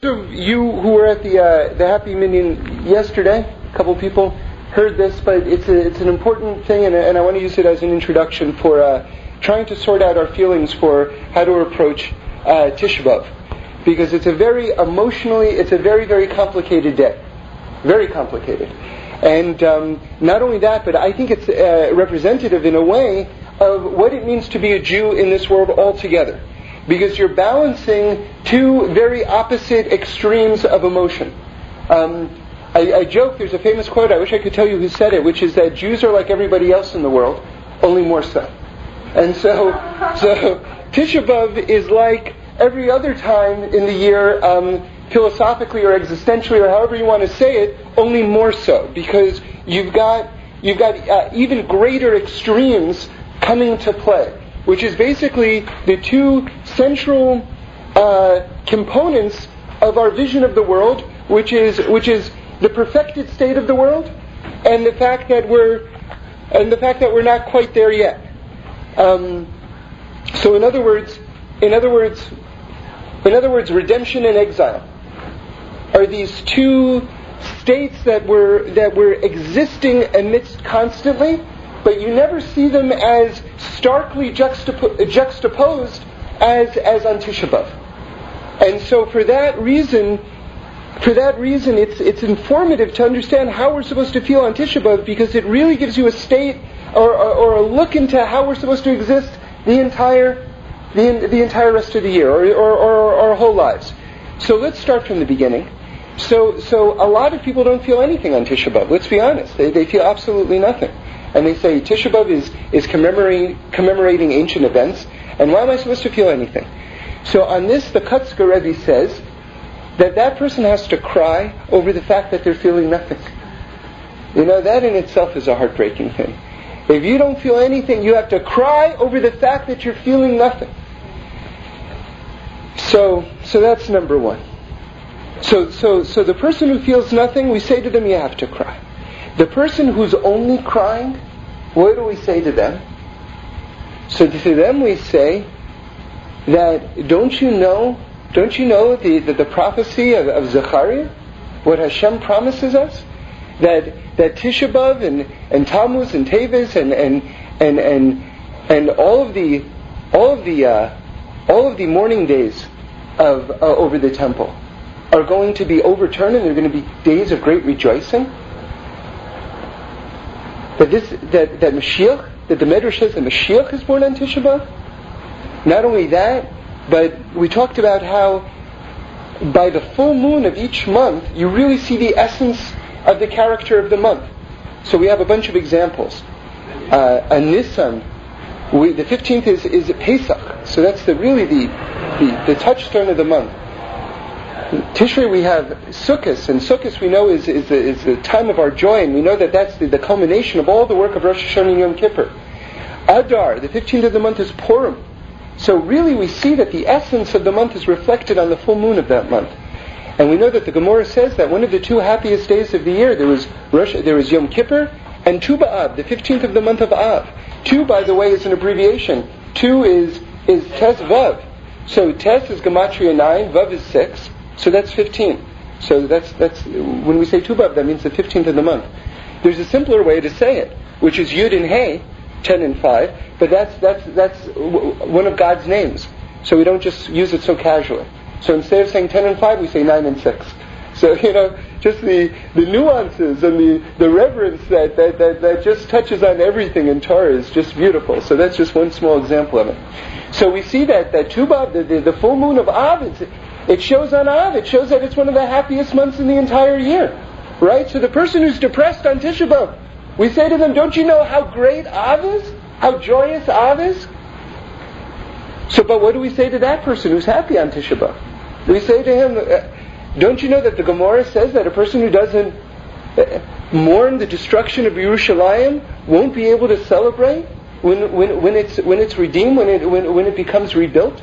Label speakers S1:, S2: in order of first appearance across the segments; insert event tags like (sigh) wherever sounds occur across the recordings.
S1: You who were at the uh, the Happy Minyan yesterday, a couple people heard this, but it's a, it's an important thing, and, and I want to use it as an introduction for uh, trying to sort out our feelings for how to approach uh, B'av, because it's a very emotionally, it's a very very complicated day, very complicated, and um, not only that, but I think it's uh, representative in a way of what it means to be a Jew in this world altogether because you're balancing two very opposite extremes of emotion. Um, I, I, joke, there's a famous quote, I wish I could tell you who said it, which is that Jews are like everybody else in the world, only more so. And so, so Tisha B'Av is like every other time in the year, um, philosophically or existentially or however you want to say it, only more so, because you've got, you've got uh, even greater extremes coming to play which is basically the two central uh, components of our vision of the world, which is which is the perfected state of the world, and the fact that we're and the fact that we're not quite there yet. Um, so, in other words, in other words, in other words, redemption and exile are these two states that we're that we're existing amidst constantly, but you never see them as starkly juxtapo- juxtaposed as, as on Tisha B'Av. And so for that reason, for that reason, it's, it's informative to understand how we're supposed to feel on Tisha B'Av because it really gives you a state or, or, or a look into how we're supposed to exist the entire, the, the entire rest of the year or, or, or our whole lives. So let's start from the beginning. So, so a lot of people don't feel anything on Tisha B'Av. Let's be honest. They, they feel absolutely nothing and they say Tisha B'av is, is commemorating, commemorating ancient events, and why am I supposed to feel anything? So on this, the Kotzker Rebbe says that that person has to cry over the fact that they're feeling nothing. You know, that in itself is a heartbreaking thing. If you don't feel anything, you have to cry over the fact that you're feeling nothing. So, so that's number one. So, so, so the person who feels nothing, we say to them, you have to cry. The person who's only crying, what do we say to them? So to them we say that don't you know, don't you know the, the, the prophecy of, of Zechariah? What Hashem promises us? That that Tisha B'Av and, and Tammuz and Teves and and and and, and all of the all of the uh, all of the mourning days of uh, over the temple are going to be overturned and they're going to be days of great rejoicing that this that, that Mashiach, that the Medrash says that Mashiach is born on Tisha B'Av? Not only that, but we talked about how by the full moon of each month, you really see the essence of the character of the month. So we have a bunch of examples. Uh, a Nisan, we, the 15th is, is Pesach, so that's the, really the, the, the touchstone of the month. Tishrei we have Sukkot, and Sukkot we know is, is, the, is the time of our joy, and we know that that's the, the culmination of all the work of Rosh Hashanah and Yom Kippur. Adar, the 15th of the month is Purim. So really we see that the essence of the month is reflected on the full moon of that month. And we know that the Gemara says that one of the two happiest days of the year, there was, Rosh, there was Yom Kippur and Tu B'Av, the 15th of the month of Av. Tu, by the way, is an abbreviation. Tu is, is Tes Vav. So Tes is Gematria 9, Vav is 6. So that's 15. So that's, that's, when we say Tu B'Av, that means the 15th of the month. There's a simpler way to say it, which is Yud and Hey, 10 and 5, but that's, that's, that's one of God's names. So we don't just use it so casually. So instead of saying 10 and 5, we say 9 and 6. So, (laughs) you know, just the, the nuances and the, the reverence that, that, that, that just touches on everything in Torah is just beautiful. So that's just one small example of it. So we see that, that Tu B'Av, the, the, the full moon of Av, is, it shows on Av. It shows that it's one of the happiest months in the entire year. Right? So the person who's depressed on Tisha B'Av, we say to them, don't you know how great Av is? How joyous Av is? So, but what do we say to that person who's happy on Tisha B'Av? We say to him, uh, don't you know that the Gemara says that a person who doesn't uh, mourn the destruction of Yerushalayim won't be able to celebrate when, when, when, it's, when it's redeemed, when it, when, when it becomes rebuilt?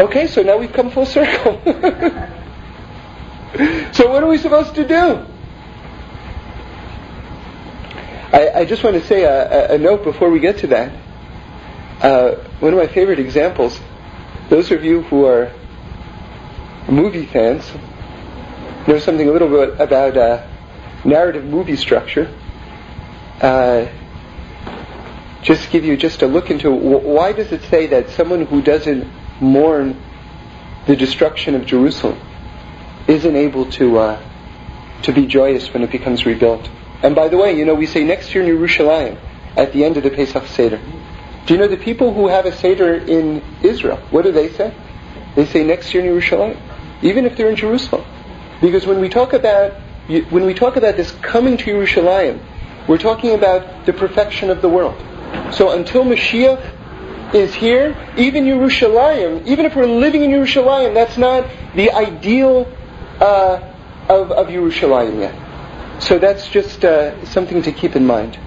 S1: Okay, so now we've come full circle. (laughs) so what are we supposed to do? I, I just want to say a, a, note before we get to that. Uh, one of my favorite examples, those of you who are movie fans know something a little bit about uh, narrative movie structure. Uh, just give you just a look into why does it say that someone who doesn't mourn the destruction of Jerusalem isn't able to uh, to be joyous when it becomes rebuilt. And by the way, you know we say next year in Yerushalayim at the end of the Pesach Seder. Do you know the people who have a Seder in Israel? What do they say? They say next year in Yerushalayim, even if they're in Jerusalem, because when we talk about when we talk about this coming to Yerushalayim, we're talking about the perfection of the world. So until Mashiach is here, even Yerushalayim, even if we're living in Yerushalayim, that's not the ideal uh, of, of Yerushalayim yet. So that's just uh, something to keep in mind.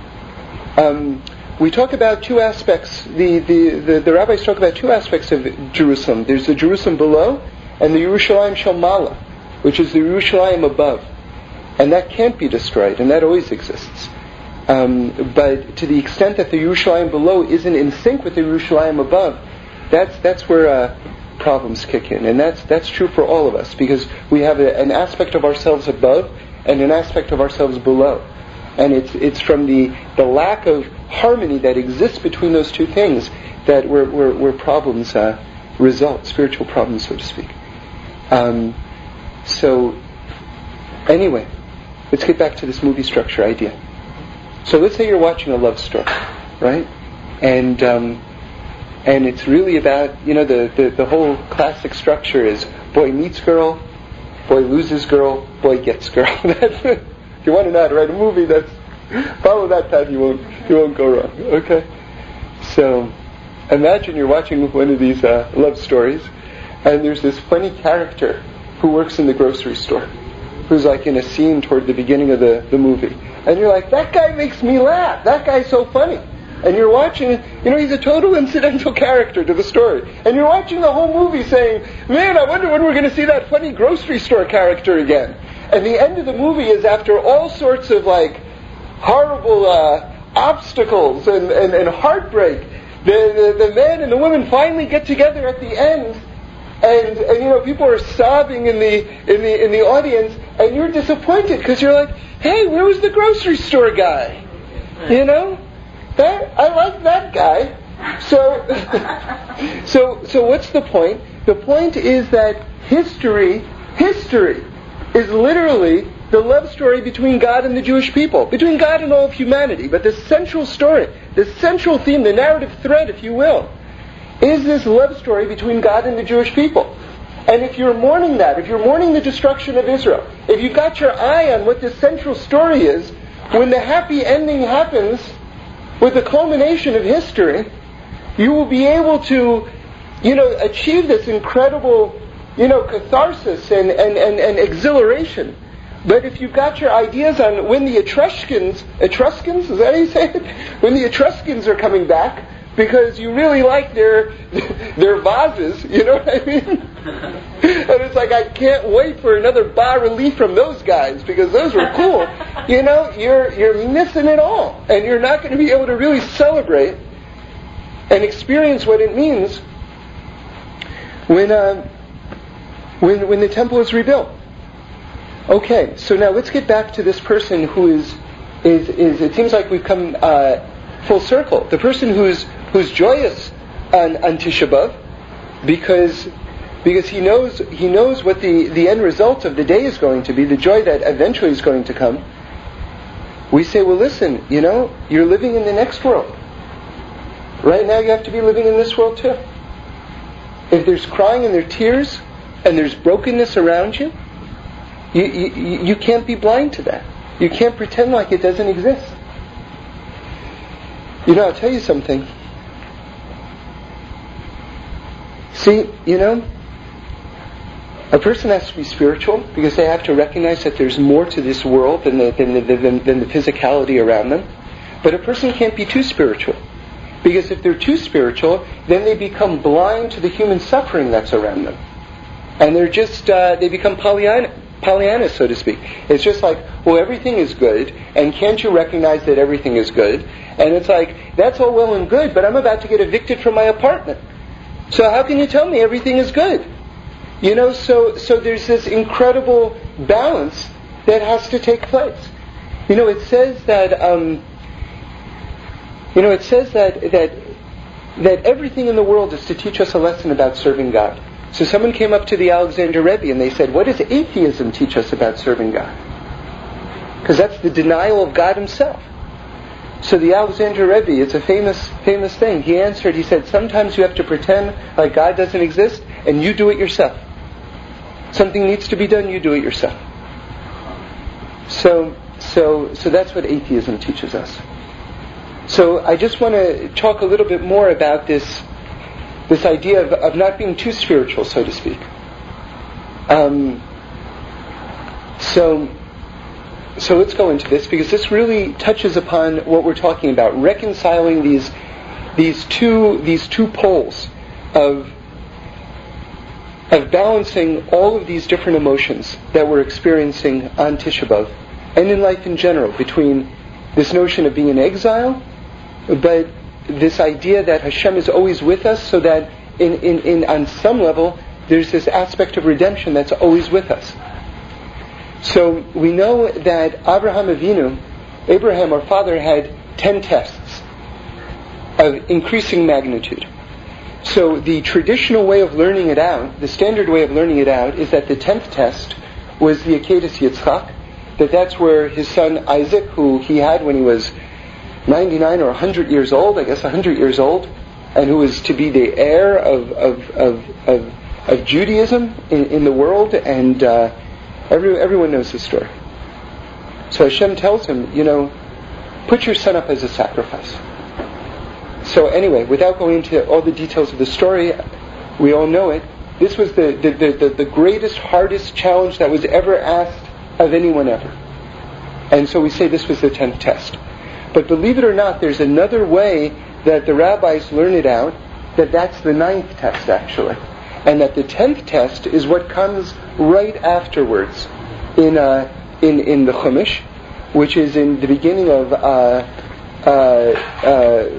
S1: Um, we talk about two aspects. The, the, the, the, rabbis talk about two aspects of Jerusalem. There's the Jerusalem below and the Yerushalayim Shel Ma'alah, which is the Yerushalayim above. And that can't be destroyed, and that always exists. Um, but to the extent that the Yerushalayim below isn't in sync with the Yerushalayim above, that's, that's where uh, problems kick in. And that's, that's true for all of us, because we have a, an aspect of ourselves above and an aspect of ourselves below. And it's, it's from the, the lack of harmony that exists between those two things that where, where, where problems uh, result, spiritual problems, so to speak. Um, so, anyway, let's get back to this movie structure idea. So let's say you're watching a love story, right? And um, and it's really about you know the, the, the whole classic structure is boy meets girl, boy loses girl, boy gets girl. (laughs) if you want to know how to write a movie, that's follow that path. You won't you won't go wrong. Okay. So imagine you're watching one of these uh, love stories, and there's this funny character who works in the grocery store, who's like in a scene toward the beginning of the, the movie and you're like, that guy makes me laugh. That guy's so funny. And you're watching, you know, he's a total (laughs) incidental character to the story. And you're watching the whole movie saying, man, I wonder when we're going to see that funny grocery store character again. And the end of the movie is after all sorts of like horrible uh, obstacles and, and, and heartbreak. The, the, the man and the woman finally get together at the end and, and you know people are sobbing in the in the in the audience, and you're disappointed because you're like, hey, where was the grocery store guy? You know, that I like that guy. So, (laughs) so so what's the point? The point is that history, history, is literally the love story between God and the Jewish people, between God and all of humanity. But the central story, the central theme, the narrative thread, if you will, is this love story between God and the Jewish people. And if you're mourning that, if you're mourning the destruction of Israel, if you've got your eye on what the central story is, when the happy ending happens with the culmination of history, you will be able to, you know, achieve this incredible, you know, catharsis and, and, and, and exhilaration. But if you've got your ideas on when the Etruscans, Etruscans, is that how you say it? When the Etruscans are coming back, because you really like their (laughs) their vases, you know what I mean? (laughs) and it's like I can't wait for another bas relief from those guys because those were cool. (laughs) you know, you're you're missing it all, and you're not going to be able to really celebrate and experience what it means when uh, when when the temple is rebuilt. Okay, so now let's get back to this person who is is is. It seems like we've come. Uh, full circle. The person who's who's joyous on, on Tisha B'av because because he knows he knows what the, the end result of the day is going to be, the joy that eventually is going to come. We say, well, listen, you know, you're living in the next world. Right now, you have to be living in this world too. If there's crying and there's tears and there's brokenness around you, you, you, you can't be blind to that. You can't pretend like it doesn't exist. You know, I'll tell you something. See, you know, a person has to be spiritual because they have to recognize that there's more to this world than the, than the, than, than the physicality around them. But a person can't be too spiritual. Because if they're too spiritual, then they become blind to the human suffering that's around them. And they're just, uh, they become Pollyanna, Pollyanna, so to speak. It's just like, well, everything is good, and can't you recognize that everything is good? And it's like, that's all well and good, but I'm about to get evicted from my apartment. So how can you tell me everything is good? You know, so so there's this incredible balance that has to take place. You know, it says that um, you know it says that that that everything in the world is to teach us a lesson about serving God. So someone came up to the Alexander Rebbe and they said, "What does atheism teach us about serving God?" Because that's the denial of God Himself. So the Alexander Rebbe, it's a famous, famous thing. He answered, he said, sometimes you have to pretend like God doesn't exist and you do it yourself. Something needs to be done, you do it yourself. So, so, so that's what atheism teaches us. So I just want to talk a little bit more about this, this idea of, of not being too spiritual, so to speak. Um, so, so let's go into this because this really touches upon what we're talking about, reconciling these these two these two poles of of balancing all of these different emotions that we're experiencing on Tisha B'av and in life in general between this notion of being in exile, but this idea that Hashem is always with us so that in, in, in on some level there's this aspect of redemption that's always with us. So we know that Abraham Avinu, Abraham, our father, had ten tests of increasing magnitude. So the traditional way of learning it out, the standard way of learning it out, is that the tenth test was the Akedas Yitzchak, that that's where his son Isaac, who he had when he was 99 or 100 years old, I guess 100 years old, and who was to be the heir of, of, of, of, of Judaism in, in the world, and uh, Every, everyone knows the story. So Hashem tells him, you know, put your son up as a sacrifice. So anyway, without going into all the details of the story, we all know it. This was the, the, the, the, greatest, hardest challenge that was ever asked of anyone ever. And so we say this was the tenth test. But believe it or not, there's another way that the rabbis learn it out, that that's the ninth test actually and that the tenth test is what comes right afterwards in uh, in in the Chumash, which is in the beginning of uh, uh, uh,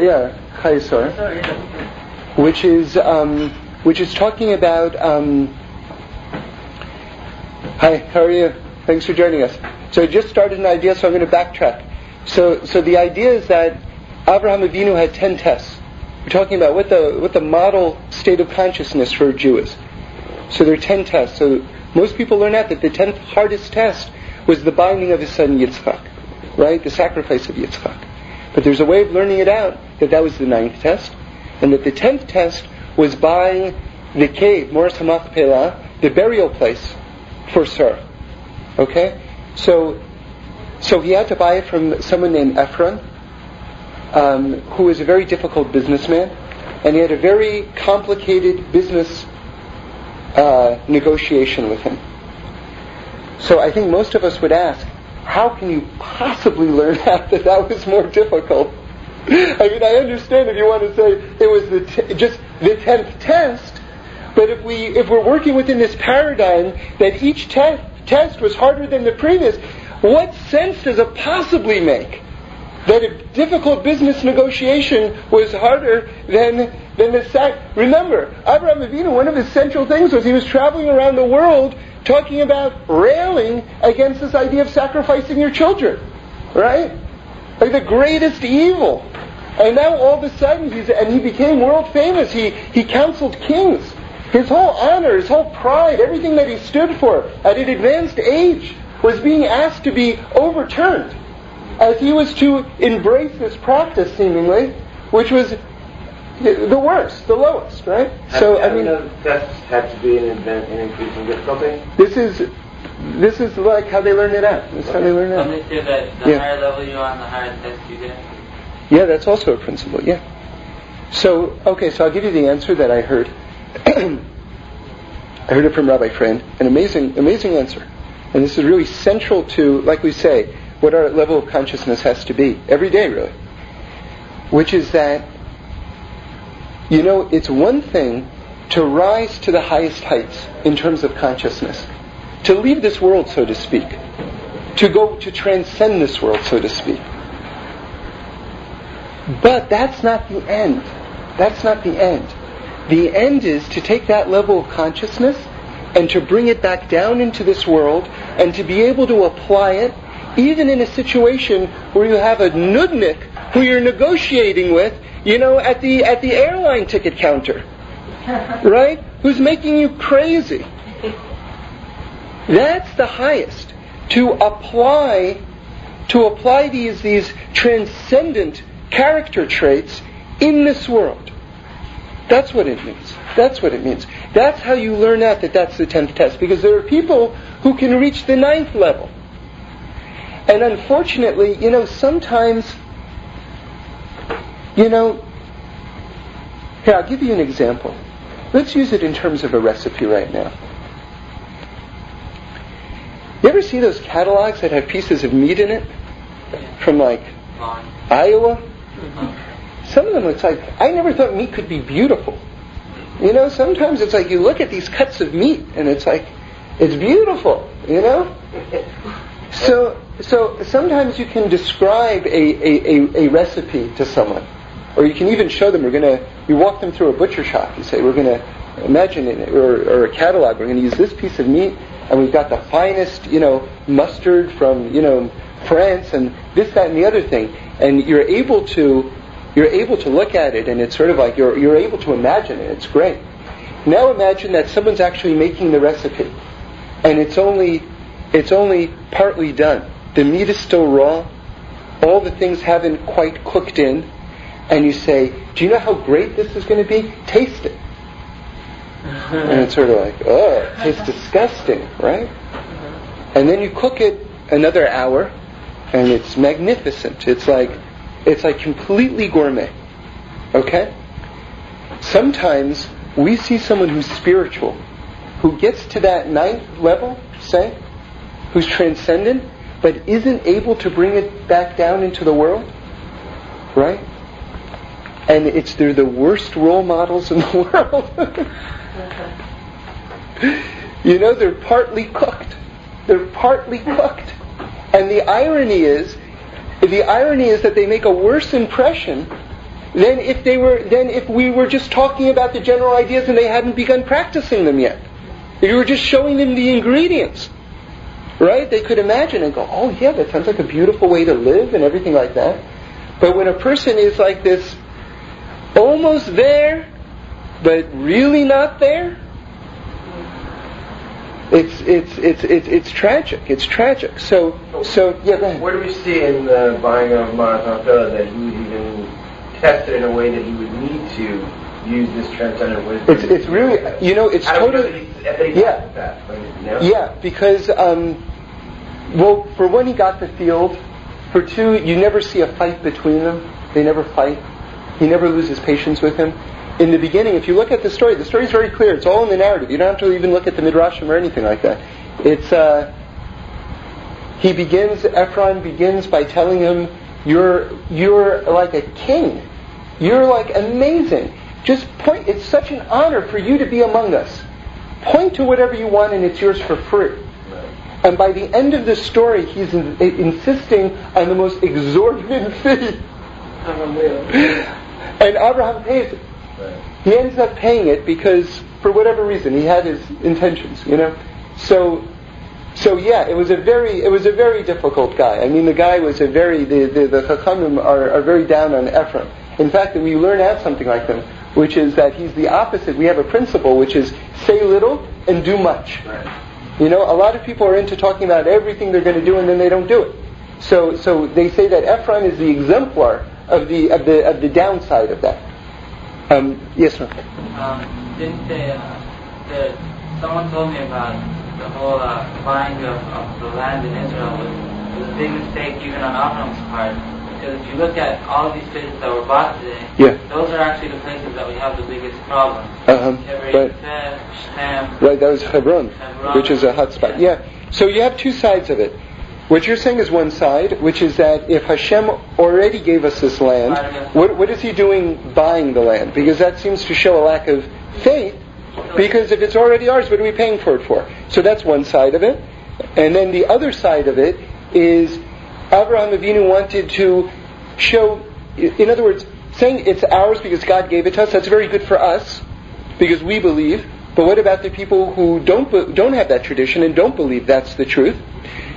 S1: yeah Chayei Sarah, which is um, which is talking about. Um, hi, how are you? Thanks for joining us. So I just started an idea, so I'm going to backtrack. So so the idea is that Abraham Avinu had ten tests. We're talking about what the what the model state of consciousness for a Jew is. So there are ten tests. So most people learn out that the tenth hardest test was the binding of his son Yitzchak, right? The sacrifice of Yitzchak. But there's a way of learning it out that that was the ninth test, and that the tenth test was buying the cave, Me'aras HaMachpelah, the burial place for Sarah. Okay, so so he had to buy it from someone named Ephron, um, who was a very difficult businessman, and he had a very complicated business uh, negotiation with him. So I think most of us would ask, how can you possibly learn (laughs) out that that was more difficult? (laughs) I mean, I understand if you want to say it was the t- just the tenth test, but if we if we're working within this paradigm that each te- test was harder than the previous, what sense does it possibly make that a difficult business negotiation was harder than, than the sac. Remember, Abraham Avinu, one of his central things was he was traveling around the world talking about railing against this idea of sacrificing your children. Right? Like the greatest evil. And now all of a sudden he's, and he became world famous. He, he counseled kings. His whole honor, his whole pride, everything that he stood for at an advanced age was being asked to be overturned as he was to embrace this practice, seemingly, which was the worst, the lowest, right?
S2: Had, so I mean, the tests had to be in, in increasing difficulty.
S1: This is this is like how they learn it out. This is how they learn it out.
S3: Don't they say that the yeah. higher level you're on, the higher the test you get?
S1: Yeah, that's also a principle. Yeah. So okay, so I'll give you the answer that I heard. (clears throat) I heard it from Rabbi Friend, an amazing, amazing answer, and this is really central to, like we say, what our level of consciousness has to be every day, really. Which is that, you know, it's one thing to rise to the highest heights in terms of consciousness, to leave this world, so to speak, to go to transcend this world, so to speak. But that's not the end. That's not the end. The end is to take that level of consciousness and to bring it back down into this world and to be able to apply it even in a situation where you have a nudnik who you're negotiating with, you know, at the at the airline ticket counter. (laughs) Right? Who's making you crazy. That's the highest. To apply to apply these these transcendent character traits in this world. That's what it means. That's what it means. That's how you learn out that that's the tenth test. Because there are people who can reach the ninth level. And unfortunately, you know, sometimes, you know, here, I'll give you an example. Let's use it in terms of a recipe right now. You ever see those catalogs that have pieces of meat in it? From like Iowa? Some of them it's like, I never thought meat could be beautiful. You know, sometimes it's like you look at these cuts of meat and it's like, it's beautiful, you know? So, so sometimes you can describe a, a, a, a recipe to someone. Or you can even show them, we're to, you walk them through a butcher shop. You say, we're to imagine, it, or, or a catalog, we're to use this piece of meat, and we've got the finest, you know, mustard from, you know, France, and this, that, and the other thing. And you're able to you're able to look at it and it's sort of like you're, you're able to imagine it. It's great. Now imagine that someone's actually making the recipe and it's only, it's only partly done. The meat is still raw. All the things haven't quite cooked in. And you say, do you know how great this is going to be? Taste it. Uh-huh. and it's sort of like, oh, it tastes disgusting, right? And then you cook it another hour and it's magnificent. It's like it's like completely gourmet. Okay? Sometimes we see someone who's spiritual, who gets to that ninth level, say, who's transcendent, but isn't able to bring it back down into the world. Right? And it's they're the worst role models in the (laughs) world. you know, they're partly cooked. They're partly cooked. And the irony is the irony is that they make a worse impression than if they were than if we were just talking about the general ideas and they hadn't begun practicing them yet. If you were just showing them the ingredients. Right? They could imagine and go, Oh yeah, that sounds like a beautiful way to live and everything like that. But when a person is like this almost there, but really not there, it's it's it's it's, it's tragic. It's tragic. So so yeah.
S2: Where do we see in the buying of Marathon that he would even test it in a way that he would need to use this transcendent wisdom?
S1: It's it's really you know it's
S2: How
S1: totally yeah
S2: that? Like, you know?
S1: yeah because um, well for one he got the field. For two, you never see a fight between them. They never fight. He never loses patience with him in the beginning, if you look at the story, the story is very clear. It's all in the narrative. You don't have to even look at the midrashim or anything like that. It's uh, he begins. Ephron begins by telling him, "You're you're like a king. You're like amazing. Just point. It's such an honor for you to be among us. Point to whatever you want, and it's yours for free." And by the end of the story, he's in, insisting on the most exorbitant (laughs) fee. and Abraham pays it. He ends up paying it because, for whatever reason, he had his intentions, you know. So, so yeah, it was a very, it was a very difficult guy. I mean, the guy was a very, the the, the Chachamim are, are very down on Ephraim. In fact, we learn out something like them, which is that he's the opposite. We have a principle which is say little and do much.
S2: Right.
S1: You know, a lot of people are into talking about everything they're going to do and then they don't do it. So, so they say that Ephraim is the exemplar of the of the of the downside of that. Um, yes, sir.
S3: Um, didn't they, uh, the, someone told me about the whole uh, buying of, of the land in Israel was, was a big mistake even on Abraham's part. Because if you look at all of these places that were bought today,
S1: Yeah.
S3: those are actually the places that we have the biggest problem.
S1: Uh-huh. Right. Right, that was Hebron,
S3: Hebron.
S1: which is a hot spot. Yeah. So you have two sides of it. What you're saying is one side, which is that if Hashem already gave us this land, what, what is He doing buying the land? Because that seems to show a lack of faith. Because if it's already ours, what are we paying for it for? So that's one side of it. And then the other side of it is Abraham Avinu wanted to show, in other words, saying it's ours because God gave it to us, that's very good for us. because we believe. But what about the people who don't don't have that tradition and don't believe that's the truth?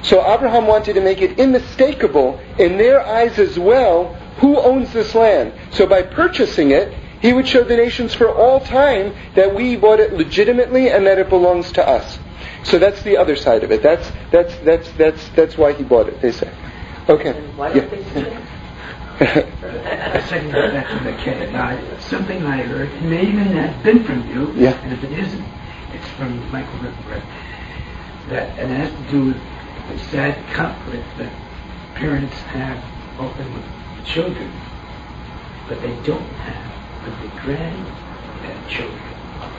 S1: So Abraham wanted to make it unmistakable in their eyes as well who owns this land. So by purchasing it, he would show the nations for all time that we bought it legitimately and that it belongs to us. So that's the other side of it. That's that's that's that's that's why he bought it. They say. Okay.
S4: Why yeah. they a second go back to the kid. Now, something I heard, it may even have been from you,
S1: yeah.
S4: and if it isn't, it's from Michael Rippenbrett, that and it has to do with the sad conflict that parents have often with children, but they don't have with the grandchildren.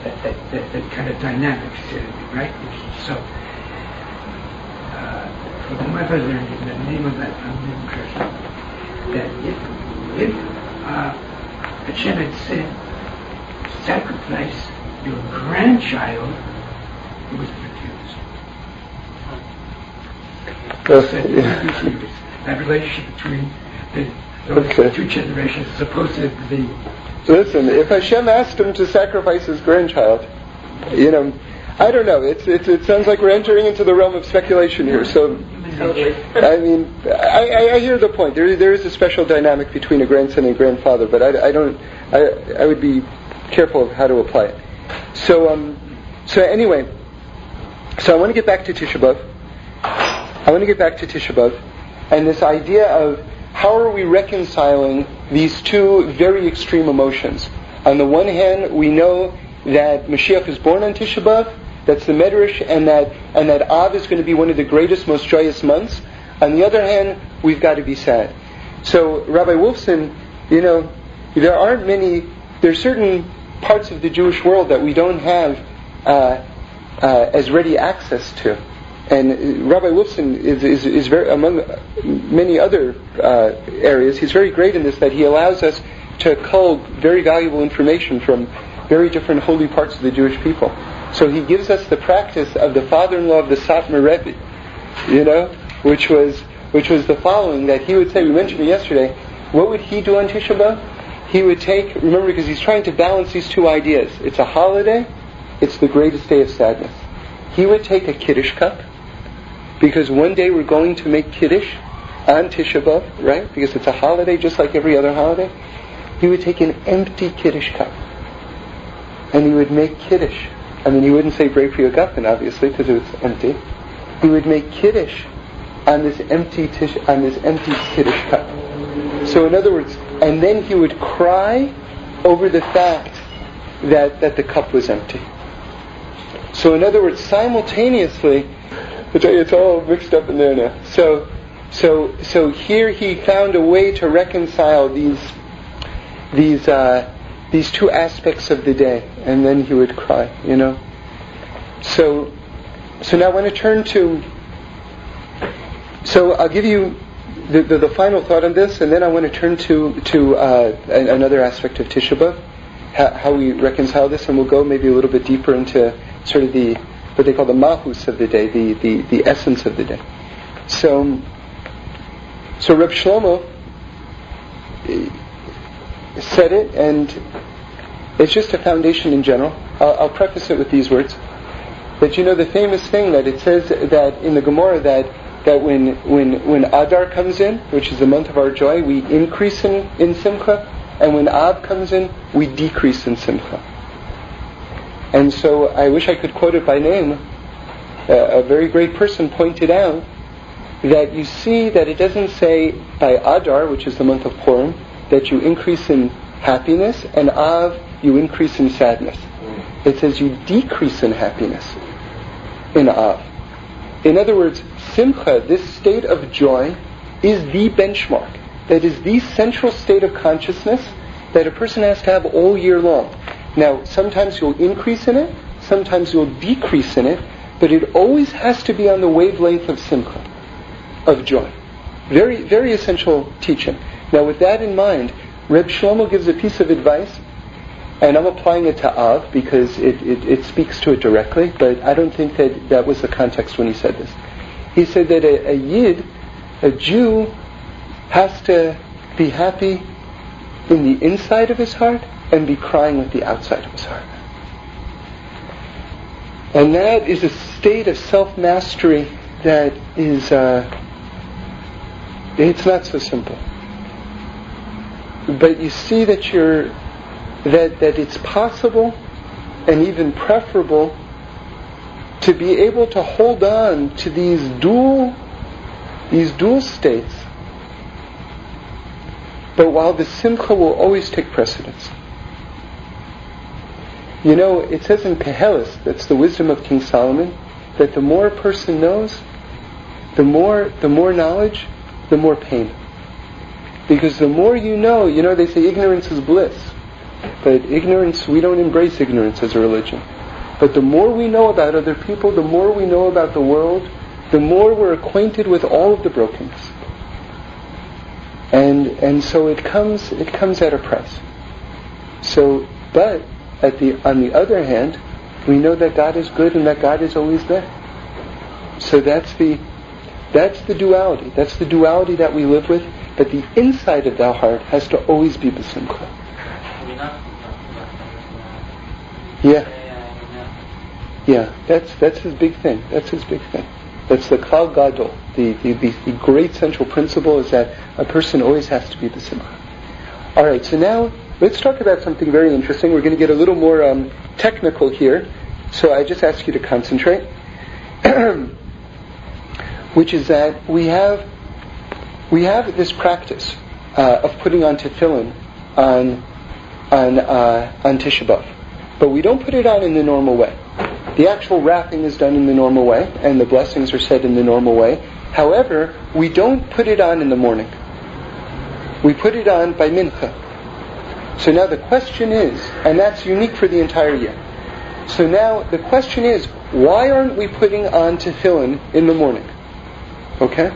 S4: That, that, that, that kind of dynamics, right? So, from my father, the name of that unknown person, that if, if uh, Hashem had said, sacrifice your grandchild, he was refused. that relationship between the those okay. two generations is supposed to be.
S1: Listen, if Hashem asked him to sacrifice his grandchild, you know, I don't know. It's, it's, it sounds like we're entering into the realm of speculation here. So, I mean, I, I, hear the point. There, there is a special dynamic between a grandson and grandfather, but I, I don't. I, I would be careful of how to apply it. So, um, so anyway, so I want to get back to Tisha B'av. I want to get back to Tisha B'av and this idea of how are we reconciling these two very extreme emotions? On the one hand, we know that Mashiach is born on Tisha B'Av, that's the Medrash, and that, and that Av is going to be one of the greatest, most joyous months. On the other hand, we've got to be sad. So, Rabbi Wolfson, you know, there aren't many, there are certain parts of the Jewish world that we don't have uh, uh, as ready access to. And Rabbi Wolfson is, is, is very, among many other uh, areas, he's very great in this that he allows us to cull very valuable information from very different holy parts of the Jewish people. So he gives us the practice of the father-in-law of the Satmar Rebbe, you know, which was which was the following that he would say. We mentioned it yesterday. What would he do on Tisha B'av? He would take. Remember, because he's trying to balance these two ideas. It's a holiday. It's the greatest day of sadness. He would take a kiddush cup because one day we're going to make Kiddush on Tisha B'Av, right? Because it's a holiday just like every other holiday. He would take an empty Kiddush cup and he would make Kiddush. I mean, he wouldn't say Borei Pri Hagafen, obviously, because it was empty. He would make Kiddush on this empty tish, on this empty Kiddush cup. So in other words, and then he would cry over the fact that, that the cup was empty. So in other words, simultaneously, it's all mixed up in there now. So, so, so here he found a way to reconcile these, these, uh, these two aspects of the day, and then he would cry. You know. So, so now I want to turn to. So I'll give you the, the, the, final thought on this, and then I want to turn to to uh, another aspect of Tisha B'av, how, how, we reconcile this, and we'll go maybe a little bit deeper into sort of the what they call the mahus of the day, the, the, the essence of the day. So, so Reb Shlomo said it, and it's just a foundation in general. I'll, I'll preface it with these words. That you know the famous thing that it says that in the Gemara that that when when when Adar comes in, which is the month of our joy, we increase in, in Simcha, and when Av comes in, we decrease in Simcha. And so I wish I could quote it by name. A very great person pointed out that you see that it doesn't say by Adar, which is the month of Purim, that you increase in happiness, and Av, you increase in sadness. It says you decrease in happiness in Av. In other words, Simcha, this state of joy, is the benchmark. That is the central state of consciousness that a person has to have all year long. Now, sometimes you'll increase in it, sometimes you'll decrease in it, but it always has to be on the wavelength of simcha, of joy. Very, very essential teaching. Now, with that in mind, Reb Shlomo gives a piece of advice, and I'm applying it to Av because it, it, it speaks to it directly, but I don't think that that was the context when he said this. He said that a, a Yid, a Jew, has to be happy in the inside of his heart and be crying with the outside of his heart. And that is a state of self-mastery that is, uh, it's not so simple. But you see that you're, that, that it's possible and even preferable to be able to hold on to these dual, these dual states. But while the simcha will always take precedence. You know, it says in Koheles, that's the wisdom of King Solomon, that the more a person knows, the more the more knowledge, the more pain. Because the more you know, you know they say ignorance is bliss. But ignorance, we don't embrace ignorance as a religion. But the more we know about other people, the more we know about the world, the more we're acquainted with all of the brokenness. And and so it comes it comes at a price. So but at the, on the other hand, we know that God is good and that God is always there. So that's the, that's the duality. That's the duality that we live with. But the inside of the heart has to always be besimcha. Yeah. Yeah, that's that's his big thing. That's his big thing. That's the klal gadol. The, the, the, the, great central principle is that a person always has to be the besimcha. All right, so now Let's talk about something very interesting. We're going to get a little more um, technical here, so I just ask you to concentrate. (clears throat) Which is that we have we have this practice uh, of putting on tefillin on on uh, on Tisha B'av, but we don't put it on in the normal way. The actual wrapping is done in the normal way, and the blessings are said in the normal way. However, we don't put it on in the morning. We put it on by mincha. So now the question is, and that's unique for the entire year. So now the question is, why aren't we putting on tefillin in the morning? Okay?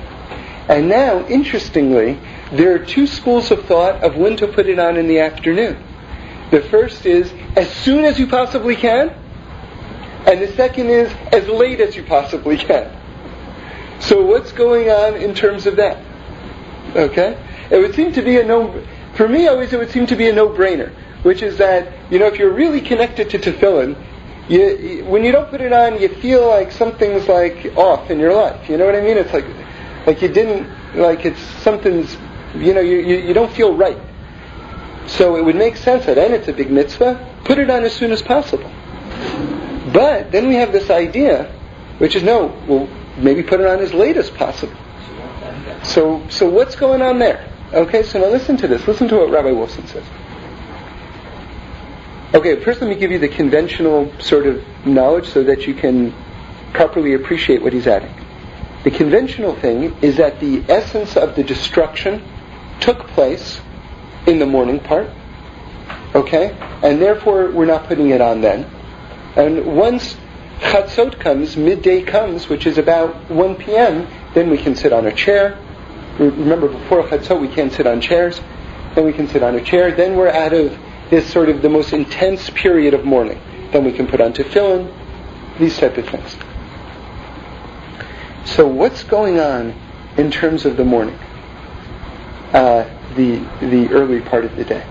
S1: And now, interestingly, there are two schools of thought of when to put it on in the afternoon. The first is as soon as you possibly can, and the second is as late as you possibly can. So what's going on in terms of that? Okay? It would seem to be a no for me, always it would seem to be a no-brainer, which is that, you know, if you're really connected to tefillin, you, when you don't put it on, you feel like something's like off in your life. You know what I mean? It's like, like you didn't, like it's something's, you know, you, you, you don't feel right. So it would make sense that, and it's a big mitzvah, put it on as soon as possible. But then we have this idea, which is no, well, maybe put it on as late as possible. So, so what's going on there? Okay, so now listen to this. Listen to what Rabbi Wolfson says. Okay, first let me give you the conventional sort of knowledge so that you can properly appreciate what he's adding. The conventional thing is that the essence of the destruction took place in the morning part, okay? And therefore we're not putting it on then. And once Chatzot comes, midday comes, which is about 1 p.m., then we can sit on a chair, Remember, before Chatzot, we can't sit on chairs. Then we can sit on a chair. Then we're out of this sort of the most intense period of mourning. Then we can put on tefillin, these type of things. So what's going on in terms of the morning? Uh, the the early part of the day.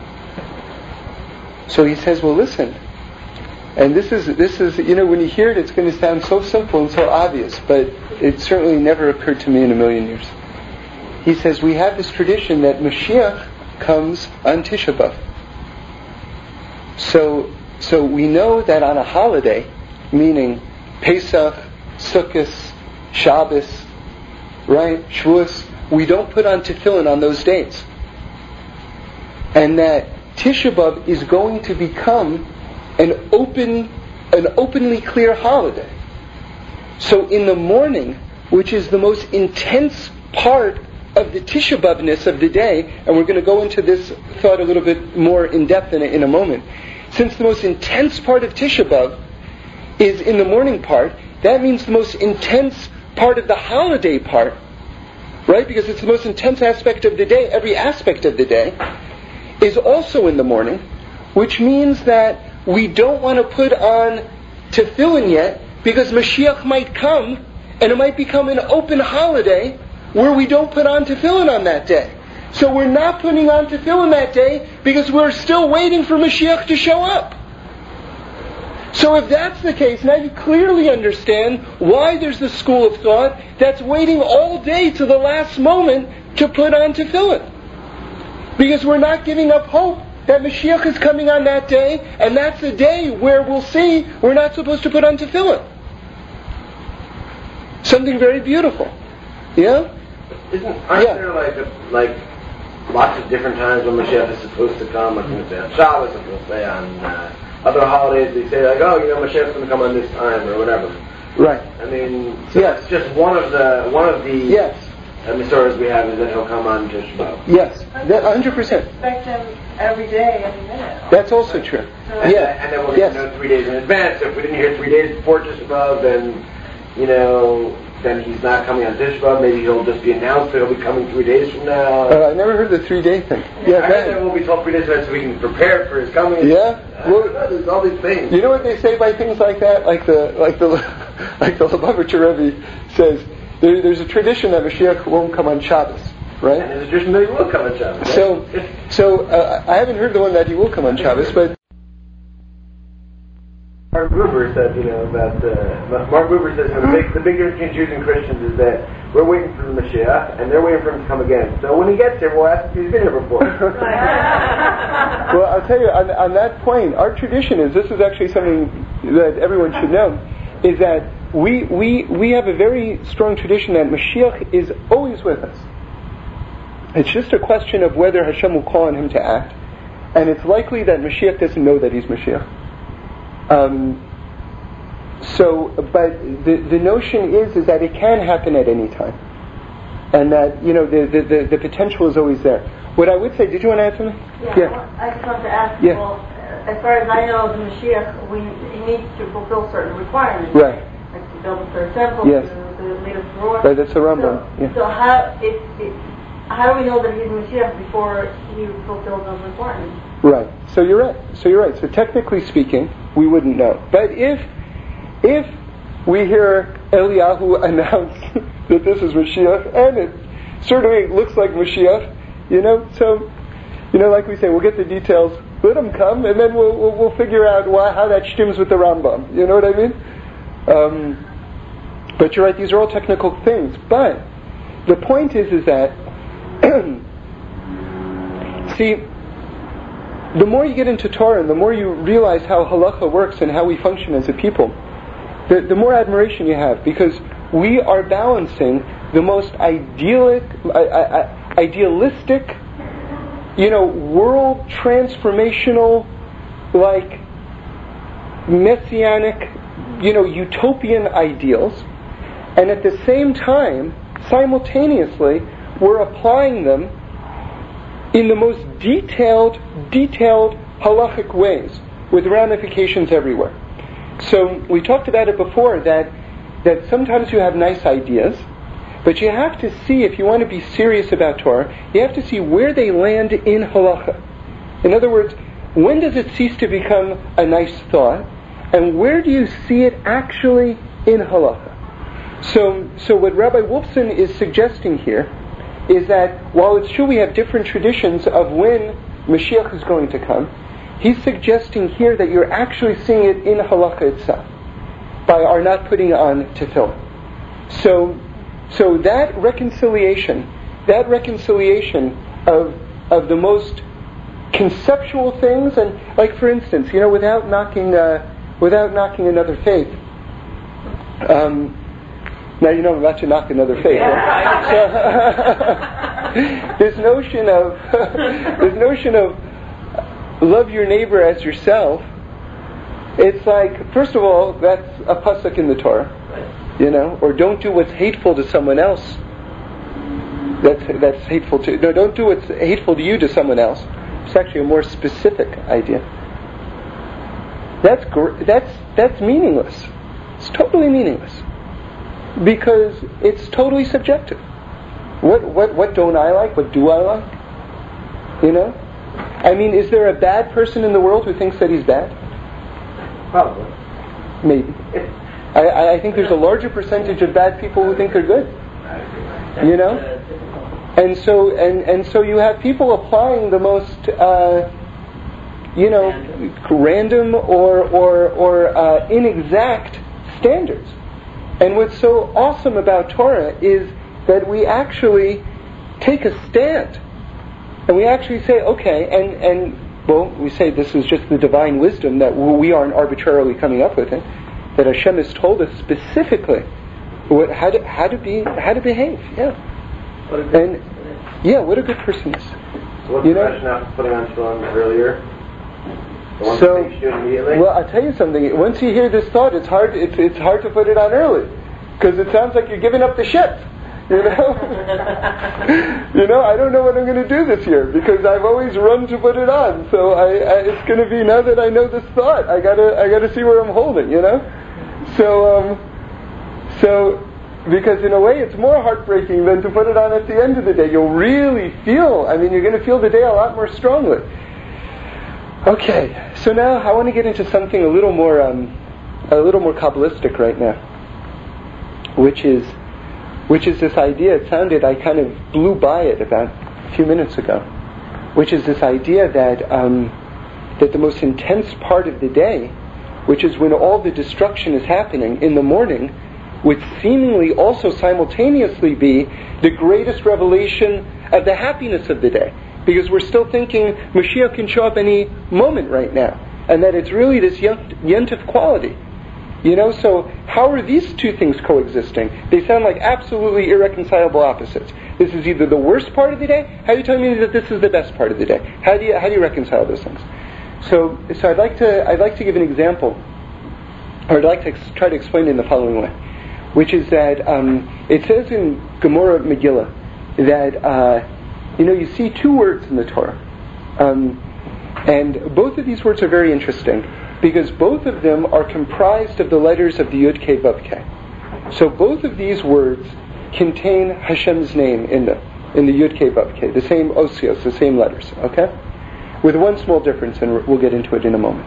S1: So he says, well, listen. And this is this is you know when you hear it, it's going to sound so simple and so obvious, but it certainly never occurred to me in a million years he says we have this tradition that Mashiach comes on Tisha B'av. So, so we know that on a holiday, meaning Pesach, Sukkot, Shabbos, right, Shavuos, we don't put on tefillin on those days. And that Tisha B'av is going to become an open, an openly clear holiday. So in the morning, which is the most intense part of the Tisha B'avness of the day, and we're going to go into this thought a little bit more in depth in a, in a moment. Since the most intense part of Tisha B'av is in the morning part, that means the most intense part of the holiday part, right? Because it's the most intense aspect of the day, every aspect of the day, is also in the morning, which means that we don't want to put on tefillin yet, because Mashiach might come, and it might become an open holiday, where we don't put on tefillin on that day. So we're not putting on tefillin that day because we're still waiting for Mashiach to show up. So if that's the case, now you clearly understand why there's the school of thought that's waiting all day to the last moment to put on tefillin. Because we're not giving up hope that Mashiach is coming on that day, and that's the day where we'll see we're not supposed to put on tefillin. Something very beautiful. Yeah?
S2: Isn't aren't
S1: Yeah.
S2: there like a, like lots of different times when Mashiach is supposed to come? Like we'll say on Shabbos, like we'll say on uh, other holidays. They say like, oh, you know, Mashiach's going to come on this time or whatever.
S1: Right.
S2: I mean, so
S1: Yes.
S2: that's just one of the one of the
S1: Yes.
S2: uh, Masoras we have is that he'll come on Tish B'av.
S1: Yes. That 100%.
S5: Expect him every day, every minute.
S1: That's also true.
S2: And,
S1: Yeah.
S2: and then we'll get
S1: Yes.
S2: to know three days in advance. If we didn't hear three days before Tish B'av, then you know, then he's not coming on Tish B'av. Maybe he'll just be announced that he'll be coming three days from now.
S1: Uh, I never heard the three day thing. Yeah,
S2: I that we'll be told three days so we can prepare for his coming.
S1: Yeah?
S2: Don't there's all these things.
S1: You know what they say by things like that? Like the like the (laughs) like the Lubavitcher Rebbe says, there, there's a tradition that Mashiach won't come on Shabbos,
S2: and
S1: right?
S2: there's a tradition that he will come on Shabbos. right?
S1: So so uh, I haven't heard the one that he will come on Shabbos, but
S2: Mark Buber said, you know, about uh, Mark Buber says you know, the big the big difference between Jews and Christians is that we're waiting for the Mashiach and they're waiting for him to come again. So when he gets here, we'll ask if he's been here before. (laughs)
S1: well, I'll tell you on, on that point, our tradition is this is actually something that everyone should know, is that we we we have a very strong tradition that Mashiach is always with us. It's just a question of whether Hashem will call on him to act, and it's likely that Mashiach doesn't know that he's Mashiach. Um, so, but the, the notion is is that it can happen at any time, and that you know the, the, the, the potential is always there. What I would say, did you want to add something?
S5: Yeah, well, I just want to ask,
S1: Yeah.
S5: well, as far as I know, the Mashiach, we, he needs to fulfill certain requirements.
S1: Right.
S5: Like to build a third temple,
S1: Yes.
S5: to, to lead us to.
S1: Right, that's the Rambam,
S5: So,
S1: yeah.
S5: so how, if, if, how do we know that he's Mashiach before he fulfills those requirements?
S1: Right. So you're right. So you're right. So technically speaking, we wouldn't know. But if if we hear Eliyahu (laughs) announce (laughs) that this is Mashiach, and it certainly looks like Mashiach, you know, so you know, like we say, we'll get the details. Let him come, and then we'll we'll, we'll figure out why, how that stems with the Rambam. You know what I mean? Um, but you're right; these are all technical things. But the point is, is that (clears throat) see, the more you get into Torah and the more you realize how halacha works and how we function as a people, the, the more admiration you have because we are balancing the most idyllic, idealistic, you know, world transformational, like messianic, you know, utopian ideals, and at the same time, simultaneously, we're applying them in the most detailed, detailed halachic ways with ramifications everywhere. So we talked about it before that that sometimes you have nice ideas, but you have to see if you want to be serious about Torah, you have to see where they land in halacha. In other words, when does it cease to become a nice thought, and where do you see it actually in halacha? So, so what Rabbi Wolfson is suggesting here is that while it's true we have different traditions of when Mashiach is going to come, he's suggesting here that you're actually seeing it in halacha itself by our not putting on tefillin. So, so that reconciliation, that reconciliation of of the most conceptual things, and like for instance, you know, without knocking uh, without knocking another faith. Um, now you know I'm about to knock another faith. right? So, (laughs) this notion of (laughs) this notion of love your neighbor as yourself. It's like first of all that's a pasuk in the Torah, you know, or don't do what's hateful to someone else. That's that's hateful to no. Don't do what's hateful to you to someone else. It's actually a more specific idea. That's gr- that's that's meaningless. It's totally meaningless because it's totally subjective. What what what don't I like? What do I like? You know? I mean, is there a bad person in the world who thinks that he's bad?
S2: Probably.
S1: Maybe. I, I- think there's a larger percentage of bad people who think they're good. You know? And so and, and so you have people applying the most uh, you know, random or or or uh, inexact standards. And what's so awesome about Torah is that we actually take a stand, and we actually say, okay, and and well, we say this is just the divine wisdom that we aren't arbitrarily coming up with it, that Hashem has told us specifically what, how to how to be how to behave. Yeah, and yeah, what a good person is.
S2: So what's
S1: You
S2: the
S1: know-
S2: rationale for putting on Shalom earlier?
S1: So,
S2: thing you do immediately?
S1: well, I'll tell you something. Once you hear this thought, it's hard. It's it's hard to put it on early, because it sounds like you're giving up the ship. You know, (laughs) you know. I don't know what I'm going to do this year because I've always run to put it on. So I, I it's going to be now that I know this thought. I gotta I gotta see where I'm holding. You know. So um, so because in a way it's more heartbreaking than to put it on at the end of the day. You'll really feel. I mean, you're going to feel the day a lot more strongly. Okay, so now I want to get into something a little more, um, a little more kabbalistic right now, which is, which is this idea. It sounded I kind of blew by it about a few minutes ago, which is this idea that um, that the most intense part of the day, which is when all the destruction is happening in the morning, would seemingly also simultaneously be the greatest revelation of the happiness of the day. Because we're still thinking Mashiach can show up any moment right now. And that it's really this yent- yentif quality. You know, so how are these two things coexisting? They sound like absolutely irreconcilable opposites. This is either the worst part of the day. How are you telling me that this is the best part of the day? How do you how do you reconcile those things? So so I'd like to I'd like to give an example, or I'd like to ex- try to explain it in the following way, which is that um, it says in Gemara Megillah that uh, you know you see two words in the Torah, um, and both of these words are very interesting because both of them are comprised of the letters of the Yud Ke Vav Ke. So both of these words contain Hashem's name in them, in the Yud Ke Vav Ke, the same osios, the same letters. Okay, with one small difference, and we'll get into it in a moment,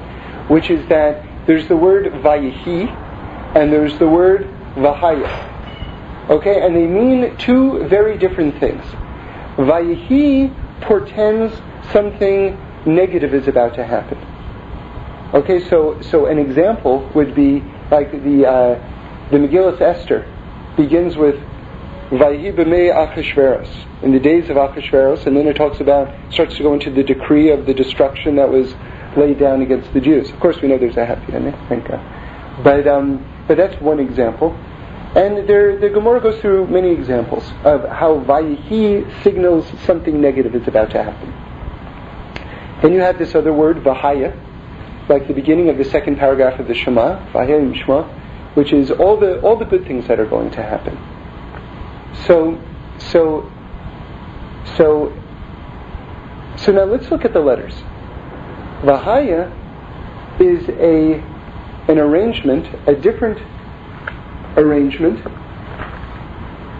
S1: which is that there's the word Vayihi and there's the word Vahaya. Okay, and they mean two very different things. Vayihi portends something negative is about to happen. Okay, so so an example would be like the uh, the Megillah Esther begins with Vayihi b'mei Achashveros in the days of Achashveros, and then it talks about starts to go into the decree of the destruction that was laid down against the Jews. Of course, we know there's a happy ending, thank God. But um, but that's one example. And there, the Gemara goes through many examples of how Vayihi signals something negative is about to happen. Then you have this other word, Vahaya, like the beginning of the second paragraph of the Shema, Vahaya Shema, which is all the all the good things that are going to happen. So, so, so, so now let's look at the letters. Vahaya is a an arrangement, a different arrangement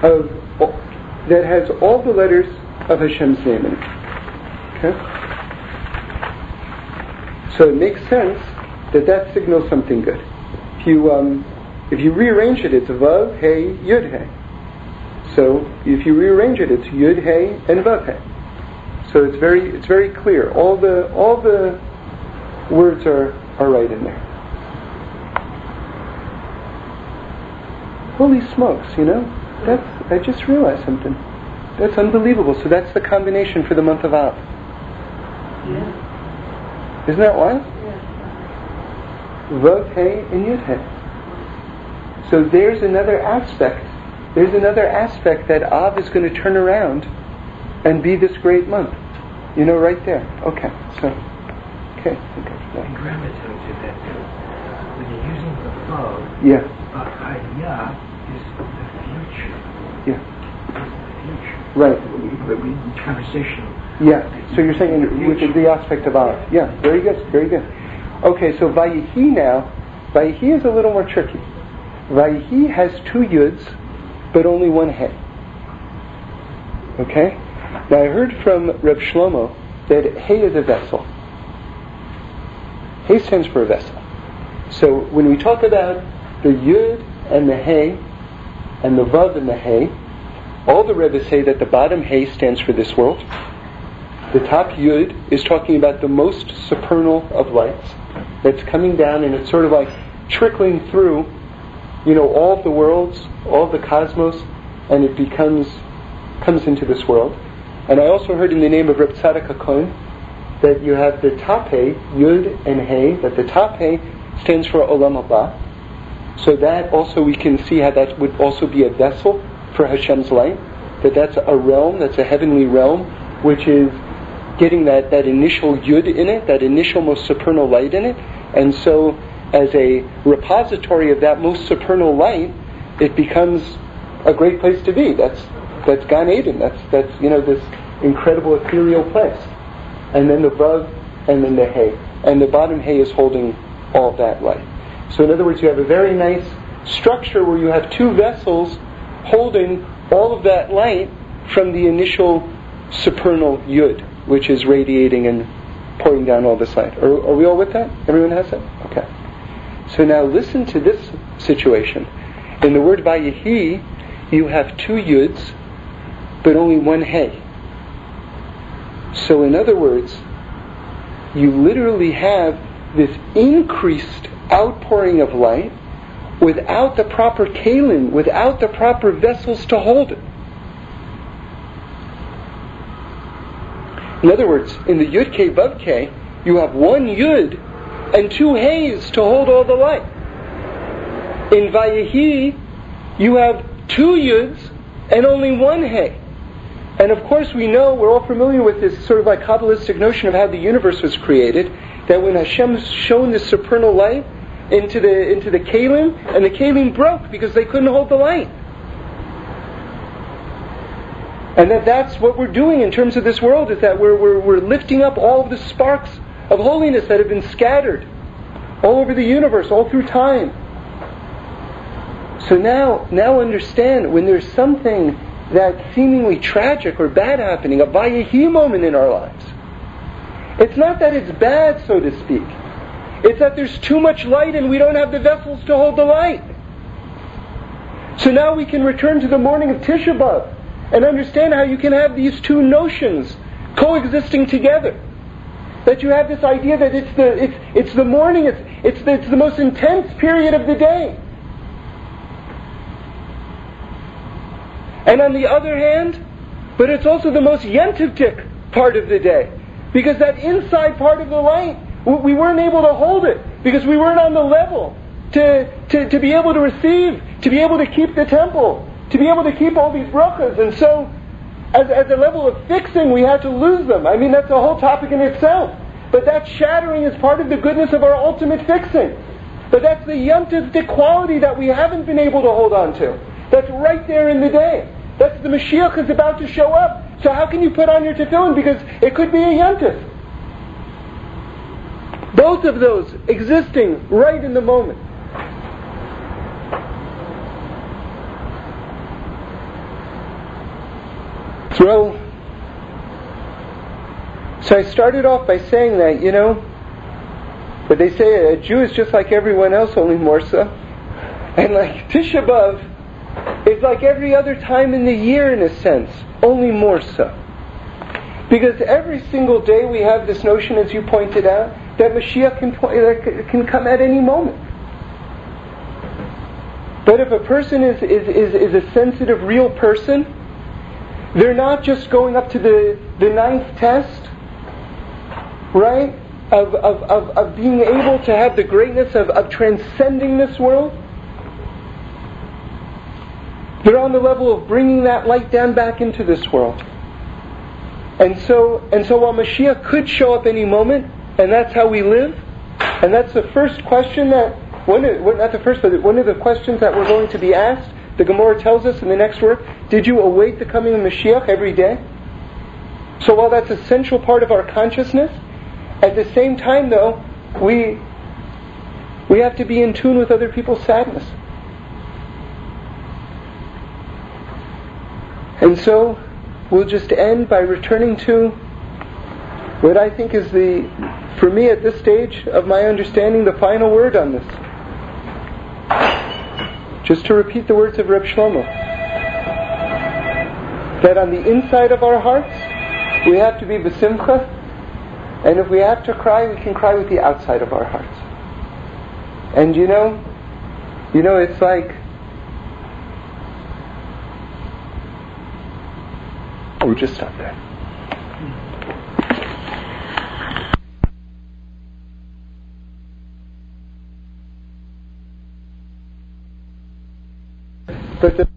S1: of that has all the letters of Hashem's name in it. Okay? So it makes sense that that signals something good. If you um, if you rearrange it, it's Vav Hey Yud Hey. So if you rearrange it, it's Yud Hey and Vav Hey. So it's very it's very clear. All the all the words are are right in there. Holy smokes, you know? That's I just realized something. That's unbelievable. So that's the combination for the month of Av.
S5: Yeah.
S1: Isn't that wild?
S5: Yeah.
S1: Vav Hey and Yud Hey. So there's another aspect. There's another aspect that Av is going to turn around and be this great month. You know, right there. Okay. So, okay. okay.
S4: And grammar tells you that uh, when using the
S1: Yeah.
S4: Is the future.
S1: Yeah.
S4: The future.
S1: Right.
S4: But we in conversational.
S1: Yeah. So you're saying which is the aspect of Av. Yeah. Very good. Very good. Okay. So Vayihi now. Vayihi is a little more tricky. Vayihi has two yuds, but only one he. Okay. Now I heard from Reb Shlomo that he is a vessel. He stands for a vessel. So when we talk about the yud and the he, and the vav and the he, all the Rebbe say that the bottom he stands for this world, The top Yud is talking about the most supernal of lights that's coming down and it's sort of like trickling through, you know, all the worlds, all the cosmos, and it becomes, comes into this world. And I also heard in the name of Reb Tzadok that you have the top He, Yud and He, that the top He stands for Olam Haba. So that also we can see how that would also be a vessel for Hashem's light. That that's a realm, that's a heavenly realm, which is getting that, that initial yud in it, that initial most supernal light in it. And so, as a repository of that most supernal light, it becomes a great place to be. That's that's Gan Eden. That's that's you know this incredible ethereal place. And then the Vav, and then the Hay, and the bottom Hay is holding all that light. So in other words, you have a very nice structure where you have two vessels holding all of that light from the initial supernal yud which is radiating and pouring down all this light. Are, are we all with that? Everyone has that? Okay. So now listen to this situation. In the word Vayehi, you have two yuds, but only one hey. So in other words, you literally have this increased outpouring of light without the proper kalim, without the proper vessels to hold it. In other words, in the Yud K Vav you have one Yud and two Hays to hold all the light. In Vayehi, you have two Yuds and only one Hay. And of course, we know, we're all familiar with this sort of like Kabbalistic notion of how the universe was created, that when Hashem shone the supernal light into the, into the Kalim, and the Kalim broke because they couldn't hold the light. And that that's what we're doing in terms of this world, is that we're, we're, we're lifting up all of the sparks of holiness that have been scattered all over the universe, all through time. So now, now understand when there's something that seemingly tragic or bad happening, a Vayehi moment in our lives. It's not that it's bad, so to speak. It's that there's too much light and we don't have the vessels to hold the light. So now we can return to the morning of Tisha B'Av and understand how you can have these two notions coexisting together. That you have this idea that it's the, it's, it's the morning, it's, it's, the, it's the most intense period of the day. And on the other hand, but it's also the most yentivtik part of the day. Because that inside part of the light, we weren't able to hold it because we weren't on the level to, to, to be able to receive, to be able to keep the temple to be able to keep all these brachas. And so, as, as a level of fixing, we had to lose them. I mean, that's a whole topic in itself. But that shattering is part of the goodness of our ultimate fixing. But that's the yontif quality that we haven't been able to hold on to. That's right there in the day. That's the Mashiach is about to show up. So how can you put on your tefillin? Because it could be a yontif. Both of those existing right in the moment. throw. So I started off by saying that, you know, but they say a Jew is just like everyone else, only more so. And like Tisha B'Av is like every other time in the year in a sense, only more so. Because every single day we have this notion, as you pointed out, that Mashiach can, can come at any moment. But if a person is, is, is, is a sensitive, real person, they're not just going up to the, the ninth test, right? Of, of, of, of being able to have the greatness of, of transcending this world. They're on the level of bringing that light down back into this world. And so, and so while Mashiach could show up any moment, and that's how we live, and that's the first question that, one not the first, but one of the questions that we're going to be asked the Gemara tells us in the next word, did you await the coming of Mashiach every day? So while that's a central part of our consciousness, at the same time though, we we have to be in tune with other people's sadness. And so we'll just end by returning to what I think is the, for me at this stage of my understanding, the final word on this. Just to repeat the words of Reb Shlomo. That on the inside of our hearts, We have to be besimcha, and if we have to cry, we can cry with the outside of our hearts. And you know, you know, it's like we just stop there. But the